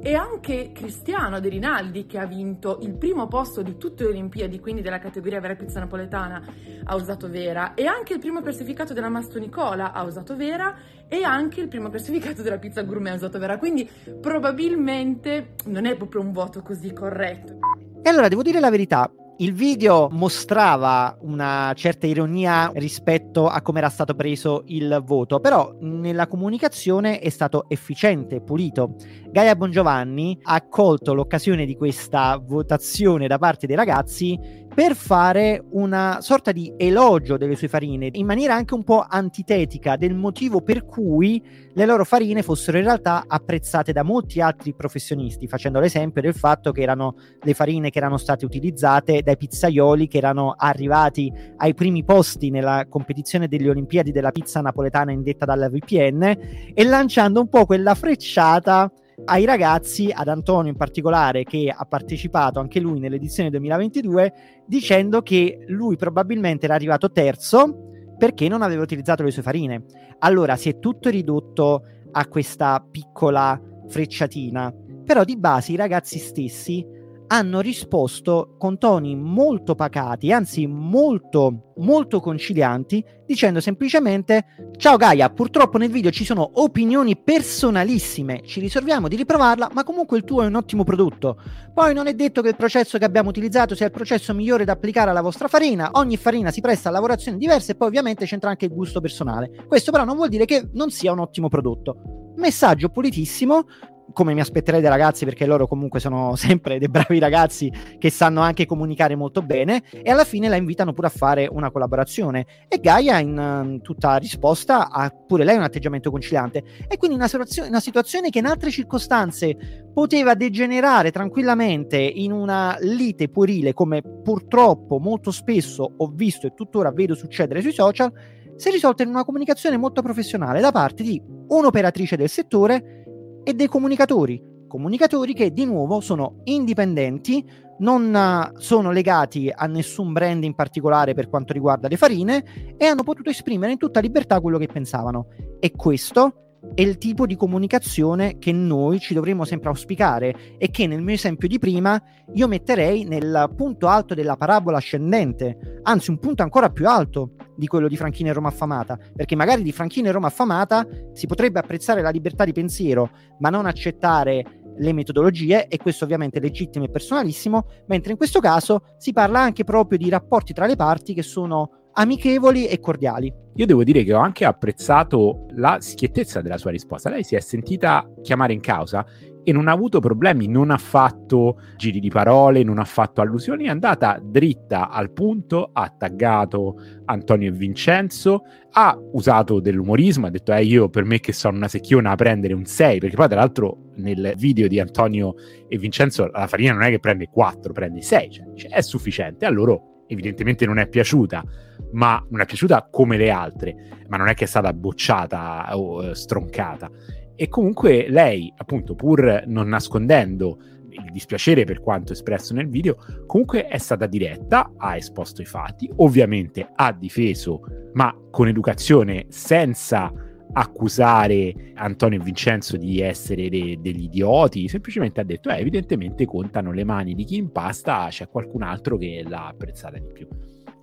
e anche Cristiano De Rinaldi che ha vinto il primo posto di tutte le Olimpiadi, quindi della categoria vera pizza napoletana, ha usato Vera. E anche il primo classificato della Masto Nicola ha usato Vera. E anche il primo classificato della pizza gourmet ha usato Vera, quindi probabilmente non è proprio un voto così corretto. E allora devo dire la verità, il video mostrava una certa ironia rispetto a come era stato preso il voto, però nella comunicazione è stato efficiente, pulito. Gaia Bongiovanni ha colto l'occasione di questa votazione da parte dei ragazzi per fare una sorta di elogio delle sue farine in maniera anche un po' antitetica del motivo per cui le loro farine fossero in realtà apprezzate da molti altri professionisti, facendo l'esempio del fatto che erano le farine che erano state utilizzate dai pizzaioli che erano arrivati ai primi posti nella competizione delle Olimpiadi della pizza napoletana indetta dalla VPN e lanciando un po' quella frecciata ai ragazzi, ad Antonio in particolare, che ha partecipato anche lui nell'edizione 2022, dicendo che lui probabilmente era arrivato terzo perché non aveva utilizzato le sue farine. Allora si è tutto ridotto a questa piccola frecciatina, però di base i ragazzi stessi hanno risposto con toni molto pacati, anzi molto, molto concilianti, dicendo semplicemente ciao Gaia, purtroppo nel video ci sono opinioni personalissime, ci riserviamo di riprovarla, ma comunque il tuo è un ottimo prodotto. Poi non è detto che il processo che abbiamo utilizzato sia il processo migliore da applicare alla vostra farina, ogni farina si presta a lavorazioni diverse e poi ovviamente c'entra anche il gusto personale. Questo però non vuol dire che non sia un ottimo prodotto. Messaggio pulitissimo, come mi aspetterei dai ragazzi, perché loro comunque sono sempre dei bravi ragazzi che sanno anche comunicare molto bene, e alla fine la invitano pure a fare una collaborazione. E Gaia, in uh, tutta risposta, ha pure lei un atteggiamento conciliante. E quindi una, situazio- una situazione che in altre circostanze poteva degenerare tranquillamente in una lite puerile, come purtroppo molto spesso ho visto e tuttora vedo succedere sui social, si è risolta in una comunicazione molto professionale da parte di un'operatrice del settore e dei comunicatori, comunicatori che di nuovo sono indipendenti, non eh, sono legati a nessun brand in particolare per quanto riguarda le farine e hanno potuto esprimere in tutta libertà quello che pensavano. E questo è il tipo di comunicazione che noi ci dovremmo sempre auspicare e che nel mio esempio di prima io metterei nel punto alto della parabola ascendente, anzi un punto ancora più alto di quello di Franchino e Roma affamata, perché magari di Franchino e Roma affamata si potrebbe apprezzare la libertà di pensiero, ma non accettare le metodologie e questo ovviamente è legittimo e personalissimo, mentre in questo caso si parla anche proprio di rapporti tra le parti che sono amichevoli e cordiali. Io devo dire che ho anche apprezzato la schiettezza della sua risposta. Lei si è sentita chiamare in causa e non ha avuto problemi, non ha fatto giri di parole, non ha fatto allusioni, è andata dritta al punto, ha taggato Antonio e Vincenzo, ha usato dell'umorismo, ha detto eh io per me che sono una secchiona a prendere un 6, perché poi tra l'altro nel video di Antonio e Vincenzo la farina non è che prende 4, prende 6, cioè è sufficiente, a loro evidentemente non è piaciuta, ma non è piaciuta come le altre, ma non è che è stata bocciata o eh, stroncata. E comunque lei, appunto, pur non nascondendo il dispiacere per quanto espresso nel video, comunque è stata diretta, ha esposto i fatti, ovviamente ha difeso, ma con educazione, senza accusare Antonio e Vincenzo di essere de- degli idioti, semplicemente ha detto, eh, evidentemente contano le mani di chi impasta, c'è qualcun altro che l'ha apprezzata di più.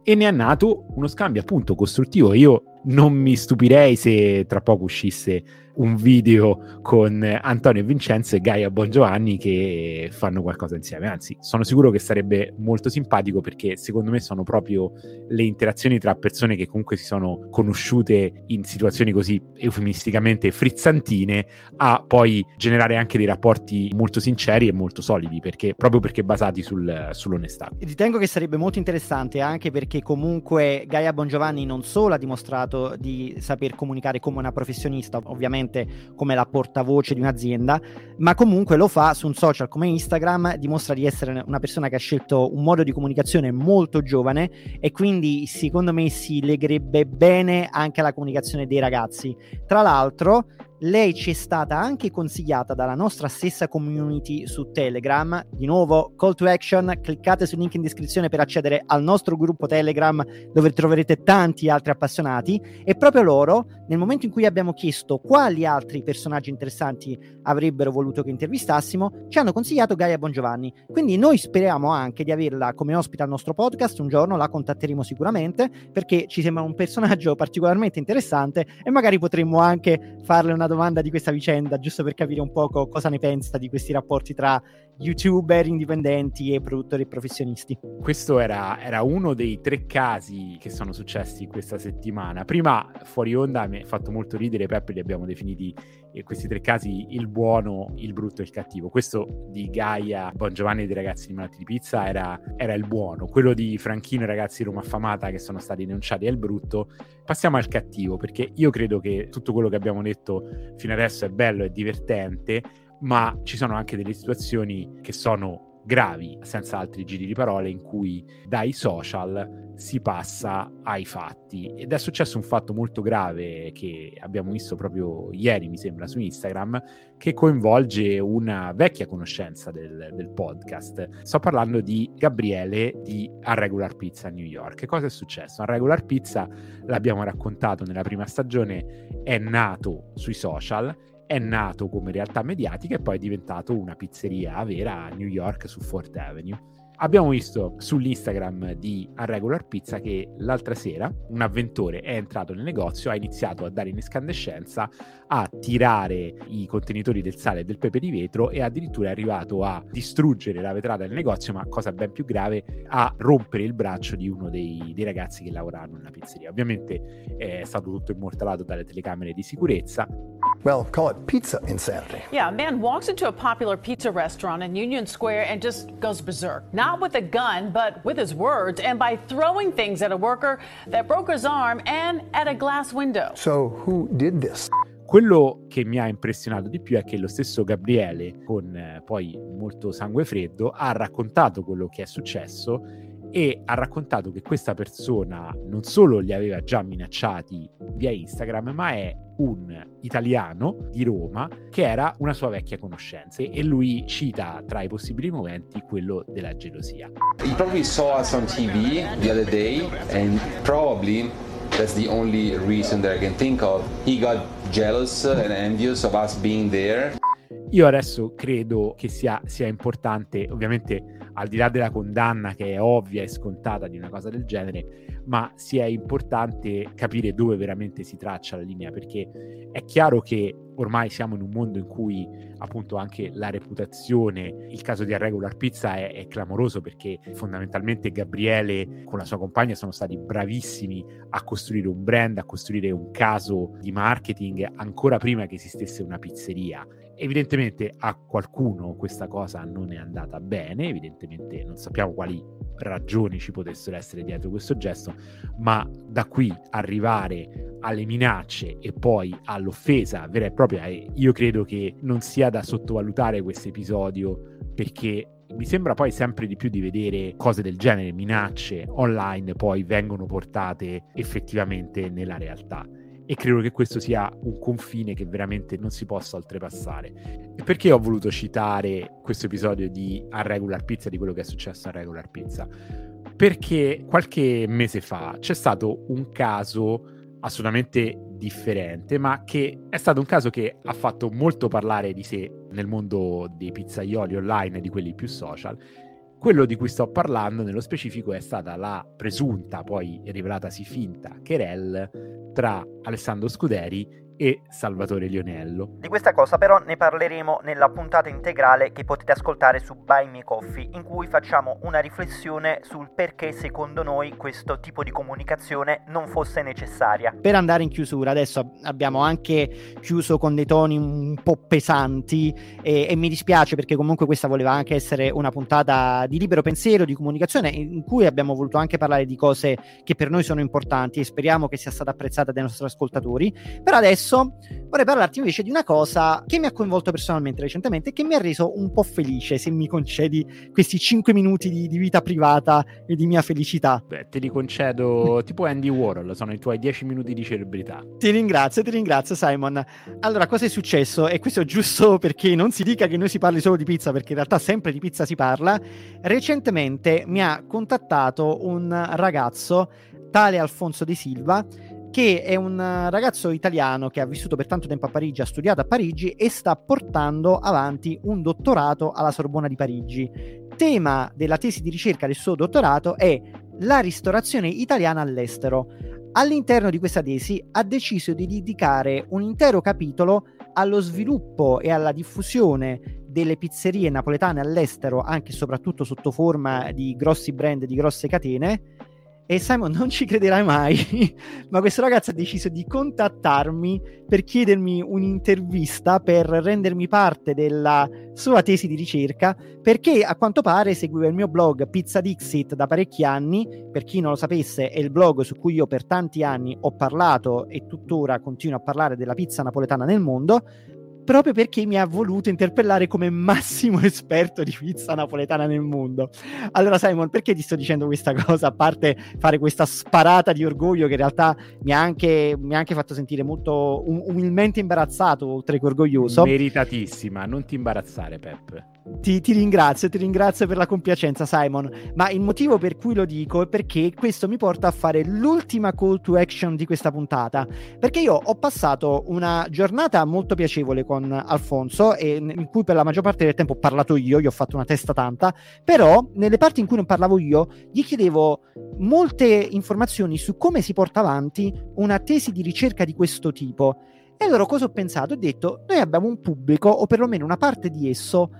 E ne è nato uno scambio appunto costruttivo. Io non mi stupirei se tra poco uscisse un video con Antonio Vincenzo e Gaia Bongiovanni che fanno qualcosa insieme. Anzi, sono sicuro che sarebbe molto simpatico perché secondo me sono proprio le interazioni tra persone che comunque si sono conosciute in situazioni così eufemisticamente frizzantine a poi generare anche dei rapporti molto sinceri e molto solidi perché proprio perché basati sul, sull'onestà. Ritengo che sarebbe molto interessante anche perché comunque Gaia Bongiovanni non solo ha dimostrato di saper comunicare come una professionista, ovviamente semplicemente come la portavoce di un'azienda, ma comunque lo fa su un social come Instagram, dimostra di essere una persona che ha scelto un modo di comunicazione molto giovane e quindi secondo me si legherebbe bene anche alla comunicazione dei ragazzi. Tra l'altro, lei ci è stata anche consigliata dalla nostra stessa community su Telegram. Di nuovo, call to action, cliccate sul link in descrizione per accedere al nostro gruppo Telegram dove troverete tanti altri appassionati e proprio loro, nel momento in cui abbiamo chiesto quali altri personaggi interessanti avrebbero voluto che intervistassimo, ci hanno consigliato Gaia Bongiovanni. Quindi noi speriamo anche di averla come ospite al nostro podcast, un giorno la contatteremo sicuramente perché ci sembra un personaggio particolarmente interessante e magari potremmo anche farle una domanda di questa vicenda, giusto per capire un po' cosa ne pensa di questi rapporti tra youtuber indipendenti e produttori professionisti. Questo era, era, uno dei tre casi che sono successi questa settimana. Prima, fuori onda, mi ha fatto molto ridere, Peppe li abbiamo definiti eh, questi tre casi, il buono, il brutto e il cattivo. Questo di Gaia, Bon Giovanni dei ragazzi di Malati di Pizza era, era il buono. Quello di Franchino e ragazzi di Roma Affamata che sono stati denunciati è il brutto. Passiamo al cattivo, perché io credo che tutto quello che abbiamo detto fino adesso è bello e divertente, ma ci sono anche delle situazioni che sono gravi, senza altri giri di parole, in cui dai social si passa ai fatti. Ed è successo un fatto molto grave che abbiamo visto proprio ieri, mi sembra, su Instagram, che coinvolge una vecchia conoscenza del, del podcast. Sto parlando di Gabriele di A Regular Pizza a New York. Cosa è successo? A Regular Pizza, l'abbiamo raccontato nella prima stagione, è nato sui social è nato come realtà mediatica e poi è diventato una pizzeria vera a New York su Fort Avenue. Abbiamo visto sull'Instagram di A Regular Pizza che l'altra sera un avventore è entrato nel negozio, ha iniziato a dare in escandescenza, a tirare i contenitori del sale e del pepe di vetro e addirittura è arrivato a distruggere la vetrata del negozio, ma cosa ben più grave, a rompere il braccio di uno dei, dei ragazzi che lavoravano nella pizzeria. Ovviamente è stato tutto immortalato dalle telecamere di sicurezza Well, call it pizza insanity. Yeah, a man walks into a popular pizza restaurant in Union Square and just goes berserk. Not with a gun, but with his words and by throwing things at a worker that broke his arm and at a glass window. So, who did this? Quello che mi ha impressionato di più è che lo stesso Gabriele, con eh, poi molto sangue freddo, ha raccontato quello che è successo e ha raccontato che questa persona non solo li aveva già minacciati via Instagram, ma è un italiano di Roma che era una sua vecchia conoscenza e lui cita tra i possibili momenti quello della gelosia. He probably saw us on TV the other day and probably that's the only reason that I can think of. He got jealous and envious of us being there. Io adesso credo che sia, sia importante, ovviamente al di là della condanna che è ovvia e scontata di una cosa del genere, ma sia importante capire dove veramente si traccia la linea, perché è chiaro che ormai siamo in un mondo in cui appunto anche la reputazione, il caso di Regular Pizza è, è, clamoroso perché fondamentalmente Gabriele con la sua compagna sono stati bravissimi a costruire un brand, a costruire un caso di marketing ancora prima che esistesse una pizzeria Evidentemente a qualcuno questa cosa non è andata bene, evidentemente non sappiamo quali ragioni ci potessero essere dietro questo gesto, ma da qui arrivare alle minacce e poi all'offesa vera e propria, io credo che non sia da sottovalutare questo episodio perché mi sembra poi sempre di più di vedere cose del genere, minacce online poi vengono portate effettivamente nella realtà e credo che questo sia un confine che veramente non si possa oltrepassare. E perché ho voluto citare questo episodio di A Regular Pizza, di quello che è successo a Regular Pizza? Perché qualche mese fa c'è stato un caso assolutamente differente, ma che è stato un caso che ha fatto molto parlare di sé nel mondo dei pizzaioli online e di quelli più social. Quello di cui sto parlando nello specifico è stata la presunta, poi rivelatasi finta, querelle tra Alessandro Scuderi e Salvatore Lionello. Di questa cosa però ne parleremo nella puntata integrale che potete ascoltare su Buy Me Coffee, in cui facciamo una riflessione sul perché secondo noi questo tipo di comunicazione non fosse necessaria. Per andare in chiusura, adesso abbiamo anche chiuso con dei toni un po' pesanti e, e mi dispiace perché comunque questa voleva anche essere una puntata di libero pensiero, di comunicazione, in cui abbiamo voluto anche parlare di cose che per noi sono importanti e speriamo che sia stata apprezzata dai nostri ascoltatori. Per adesso adesso vorrei parlarti invece di una cosa che mi ha coinvolto personalmente recentemente e che mi ha reso un po' felice, se mi concedi questi 5 minuti di, di vita privata e di mia felicità. Beh, te li concedo tipo Andy Warhol, sono i tuoi 10 minuti di celebrità. Ti ringrazio, ti ringrazio Simon. Allora, cosa è successo? E questo è giusto perché non si dica che noi si parli solo di pizza, perché in realtà sempre di pizza si parla. Recentemente mi ha contattato un ragazzo, tale Alfonso Di Silva, che è un ragazzo italiano che ha vissuto per tanto tempo a Parigi, ha studiato a Parigi e sta portando avanti un dottorato alla Sorbona di Parigi. Tema della tesi di ricerca del suo dottorato è la ristorazione italiana all'estero. All'interno di questa tesi ha deciso di dedicare un intero capitolo allo sviluppo e alla diffusione delle pizzerie napoletane all'estero, anche e soprattutto sotto forma di grossi brand, di grosse catene e Simon non ci crederai mai, ma questo ragazzo ha deciso di contattarmi per chiedermi un'intervista per rendermi parte della sua tesi di ricerca, perché a quanto pare seguiva il mio blog Pizza Dixit da parecchi anni. Per chi non lo sapesse, è il blog su cui io per tanti anni ho parlato e tuttora continuo a parlare della pizza napoletana nel mondo proprio perché mi ha voluto interpellare come massimo esperto di pizza napoletana nel mondo. Allora, Simon, perché ti sto dicendo questa cosa? A parte fare questa sparata di orgoglio che in realtà mi ha anche, mi ha anche fatto sentire molto um- umilmente imbarazzato, oltre che orgoglioso. Meritatissima, non ti imbarazzare, Pep. Ti, ti, ringrazio, ti ringrazio per la compiacenza, Simon. Ma il motivo per cui lo dico è perché questo mi porta a fare l'ultima call to action di questa puntata. Perché io ho passato una giornata molto piacevole con Alfonso, e in cui per la maggior parte del tempo ho parlato io, gli ho fatto una testa tanta. Però, nelle parti in cui non parlavo io, gli chiedevo molte informazioni su come si porta avanti una tesi di ricerca di questo tipo. E allora cosa ho pensato? Ho detto: noi abbiamo un pubblico, o perlomeno una parte di esso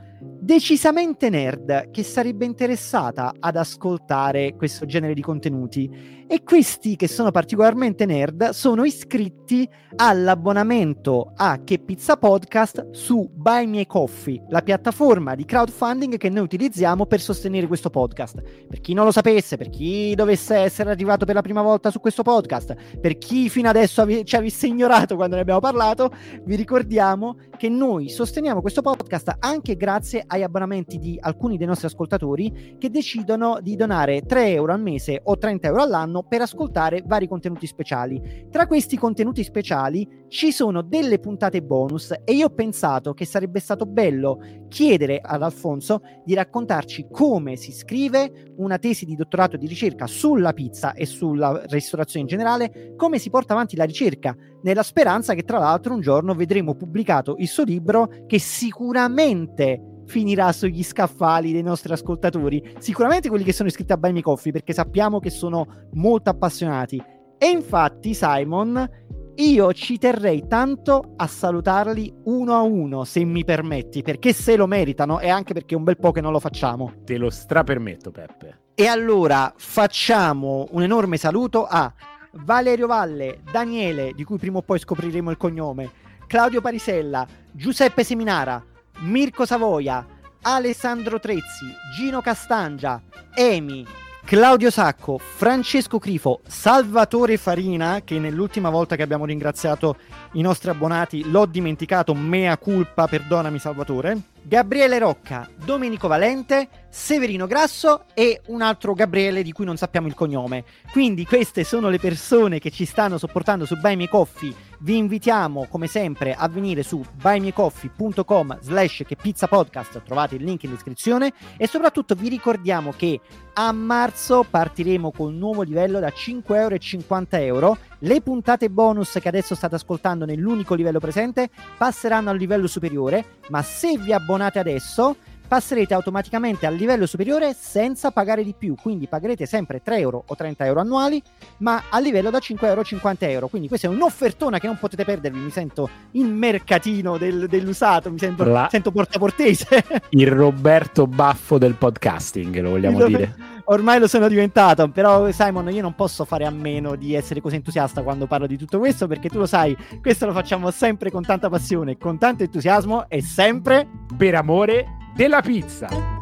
decisamente nerd che sarebbe interessata ad ascoltare questo genere di contenuti e questi che sono particolarmente nerd sono iscritti all'abbonamento a Che Pizza Podcast su Buy Me Coffee, la piattaforma di crowdfunding che noi utilizziamo per sostenere questo podcast. Per chi non lo sapesse, per chi dovesse essere arrivato per la prima volta su questo podcast, per chi fino adesso ave- ci avesse ignorato quando ne abbiamo parlato, vi ricordiamo che noi sosteniamo questo podcast anche grazie agli abbonamenti di alcuni dei nostri ascoltatori che decidono di donare 3 euro al mese o 30 euro all'anno per ascoltare vari contenuti speciali. Tra questi contenuti speciali ci sono delle puntate bonus e io ho pensato che sarebbe stato bello chiedere ad Alfonso di raccontarci come si scrive una tesi di dottorato di ricerca sulla pizza e sulla ristorazione in generale, come si porta avanti la ricerca, nella speranza che tra l'altro un giorno vedremo pubblicato il suo libro che sicuramente finirà sugli scaffali dei nostri ascoltatori, sicuramente quelli che sono iscritti a Buy Me Coffee, perché sappiamo che sono molto appassionati. E infatti, Simon, io ci terrei tanto a salutarli uno a uno, se mi permetti, perché se lo meritano e anche perché un bel po' che non lo facciamo. Te lo strapermetto, Peppe. E allora facciamo un enorme saluto a Valerio Valle, Daniele, di cui prima o poi scopriremo il cognome, Claudio Parisella, Giuseppe Seminara, Mirko Savoia, Alessandro Trezzi, Gino Castangia, Emi, Claudio Sacco, Francesco Crifo, Salvatore Farina, che nell'ultima volta che abbiamo ringraziato i nostri abbonati l'ho dimenticato, mea culpa, perdonami Salvatore, Gabriele Rocca, Domenico Valente, Severino Grasso e un altro Gabriele di cui non sappiamo il cognome. Quindi queste sono le persone che ci stanno sopportando su Buy Me Coffee. Vi invitiamo come sempre a venire su buymecoffee.com slash che pizza podcast, trovate il link in descrizione e soprattutto vi ricordiamo che a marzo partiremo con un nuovo livello da 5 euro 50 euro. Le puntate bonus che adesso state ascoltando nell'unico livello presente passeranno al livello superiore, ma se vi abbonate adesso passerete automaticamente al livello superiore senza pagare di più, quindi pagherete sempre 3 euro o 30 euro annuali, ma a livello da 5 euro o 50 euro. Quindi questa è un'offertona che non potete perdervi. Mi sento il mercatino del, dell'usato, mi sento, La... sento portaportese. Il Roberto Baffo del podcasting, lo vogliamo dire. Ormai lo sono diventato, però Simon io non posso fare a meno di essere così entusiasta quando parlo di tutto questo, perché tu lo sai, questo lo facciamo sempre con tanta passione, con tanto entusiasmo e sempre per amore della pizza.